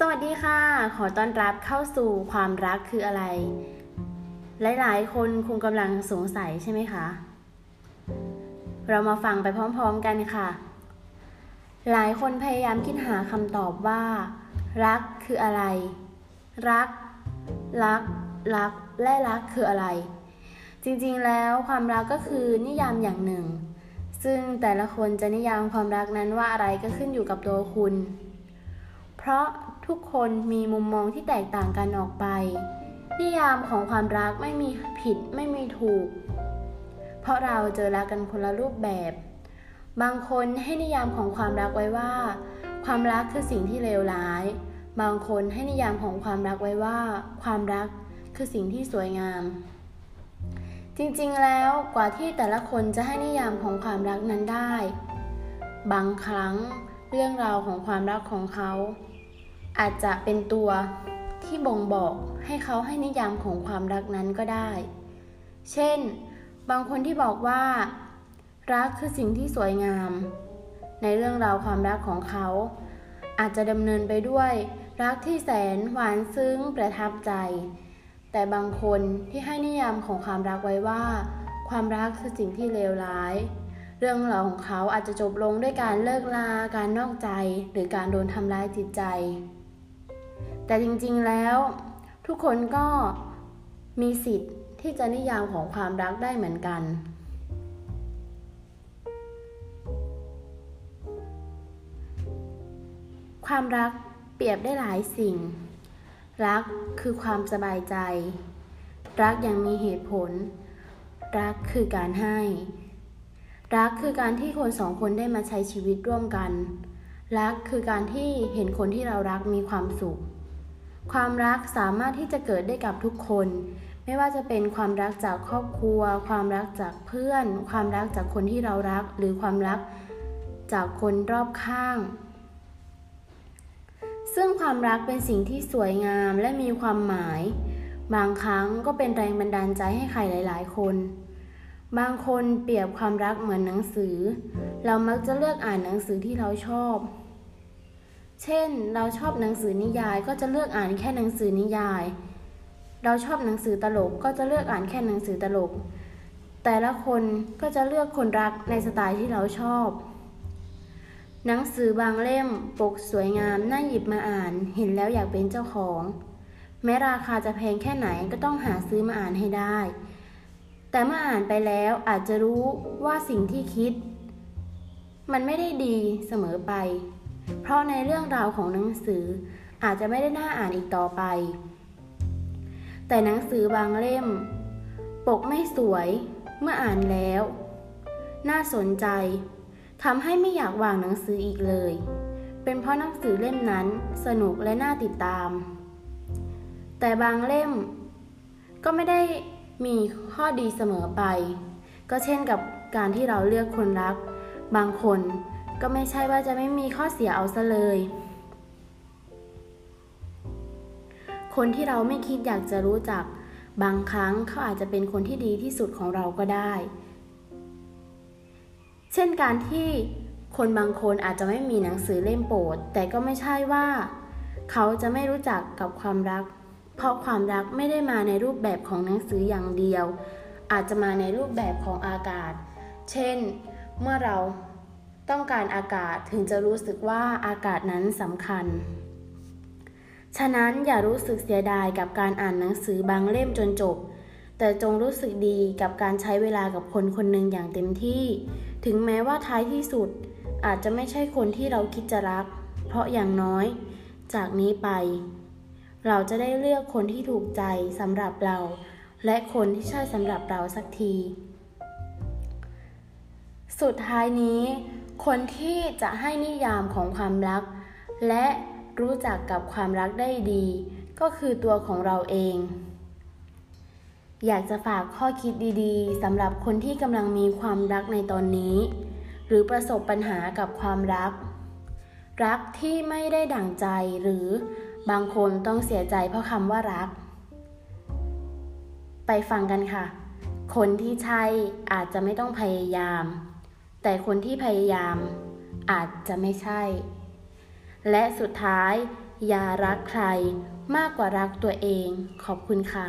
สวัสดีค่ะ ขอต้อนรับเข้าสู่ความรักคืออะไร หลายๆ คนคงกำลังสงสัยใช่ไหมคะ เรามาฟังไปพร้อมๆกันค่ะ หลายคนพยายามคิดหาคำตอบว่า รักคืออะไร รัก รัก รัก และรักคืออะไร จริงๆ แล้วความรักก็คือนิยามอย่างหนึ่ง ซึ่งแต่ละคนจะนิยามความรักนั้นว่าอะไรก็ขึ้นอยู่กับตัวคุณเพราะ ทุกคนมีมุมมองที่แตกต่างกันออกไป นิยามของความรักไม่มีผิดไม่มีถูก เพราะเราเจอรักกันคนละรูปแบบ บางคนให้นิยามของความรักไว้ว่า ความรักคือสิ่งที่เลวร้าย บางคนให้นิยามของความรักไว้ว่า ความรักคือสิ่งที่สวยงาม จริงๆแล้วกว่าที่แต่ละคนจะให้นิยามของความรักนั้นได้ บางครั้งเรื่องราวของความรักของเขา อาจจะเป็นตัวที่บ่งบอกให้เขาให้นิยามของความรักนั้นก็ได้ เช่น บางคนที่บอกว่า รักคือสิ่งที่สวยงาม ในเรื่องราวความรักของเขา อาจจะดำเนินไปด้วย รักที่แสนหวานซึ้งประทับใจ แต่บางคนที่ให้นิยามของความรักไว้ว่า ความรักคือสิ่งที่เลวร้าย เรื่องราวของเขาอาจจะจบลงด้วยการเลิกลา การนอกใจ หรือการโดนทำร้ายจิตใจ แต่จริงๆแล้วทุกคนก็มีสิทธิ์ที่จะนิยามของความรักได้เหมือนกัน ความรักเปรียบได้หลายสิ่ง รักคือความสบายใจ รักอย่างมีเหตุผล รักคือการให้ รักคือการที่คนสองคนได้มาใช้ชีวิตร่วมกัน รักคือการที่เห็นคนที่เรารักมีความสุข ความรักสามารถที่จะเกิดได้กับทุกคน ไม่ว่าจะเป็นความรักจากครอบครัว ความรักจากเพื่อน ความรักจากคนที่เรารัก หรือความรักจากคนรอบข้าง ซึ่งความรักเป็นสิ่งที่สวยงามและมีความหมาย บางครั้งก็เป็นแรงบันดาลใจให้ใครหลาย ๆ คน บางคนเปรียบความรักเหมือนหนังสือ เรามักจะเลือกอ่านหนังสือที่เราชอบ เช่น เราชอบหนังสือนิยายก็จะเลือกอ่านแค่หนังสือนิยาย เราชอบหนังสือตลกก็จะเลือกอ่านแค่หนังสือตลก แต่ละคนก็จะเลือกคนรักในสไตล์ที่เราชอบ หนังสือบางเล่มปกสวยงามน่าหยิบมาอ่าน เห็นแล้วอยากเป็นเจ้าของ แม้ราคาจะแพงแค่ไหนก็ต้องหาซื้อมาอ่านให้ได้ แต่เมื่ออ่านไปแล้วอาจจะรู้ว่าสิ่งที่คิด มันไม่ได้ดีเสมอไป เพราะในเรื่องราวของหนังสืออาจจะไม่ได้น่าอ่านอีกต่อไป แต่หนังสือบางเล่ม ปกไม่สวยเมื่ออ่านแล้ว น่าสนใจทำให้ไม่อยากวางหนังสืออีกเลย เป็นเพราะหนังสือเล่มนั้นสนุกและน่าติดตาม แต่บางเล่ม ก็ไม่ได้มีข้อดีเสมอไป ก็เช่นกับการที่เราเลือกคนรัก บางคน ก็ไม่ใช่ว่าจะไม่มีข้อเสียเอาซะเลย คนที่เราไม่คิดอยากจะรู้จัก บางครั้งเขาอาจจะเป็นคนที่ดีที่สุดของเราก็ได้ เช่นการที่คนบางคนอาจจะไม่มีหนังสือเล่มโปรด แต่ก็ไม่ใช่ว่า เขาจะไม่รู้จักกับความรัก เพราะความรักไม่ได้มาในรูปแบบของหนังสืออย่างเดียว อาจจะมาในรูปแบบของอากาศ เช่น เมื่อเรา ต้องการอากาศถึงจะรู้สึกว่าอากาศนั้นสำคัญ ฉะนั้นอย่ารู้สึกเสียดายกับการอ่านหนังสือบางเล่มจนจบ แต่จงรู้สึกดีกับการใช้เวลากับคนคนหนึ่งอย่างเต็มที่ ถึงแม้ว่าท้ายที่สุดอาจจะไม่ใช่คนที่เราคิดจะรัก เพราะอย่างน้อย จากนี้ไป เราจะได้เลือกคนที่ถูกใจสำหรับเรา และคนที่ใช่สำหรับเราสักที สุดท้ายนี้ คนที่จะให้นิยามของความรัก และรู้จักกับความรักได้ดี ก็คือตัวของเราเอง อยากจะฝากข้อคิดดีๆสำหรับคนที่กำลังมีความรักในตอนนี้ หรือประสบปัญหากับความรัก รักที่ไม่ได้ดั่งใจหรือบางคนต้องเสียใจเพราะคำว่ารัก ไปฟังกันค่ะ คนที่ใช่อาจจะไม่ต้องพยายาม แต่คนที่พยายามอาจจะไม่ใช่ และสุดท้ายอย่ารักใครมากกว่ารักตัวเอง ขอบคุณค่ะ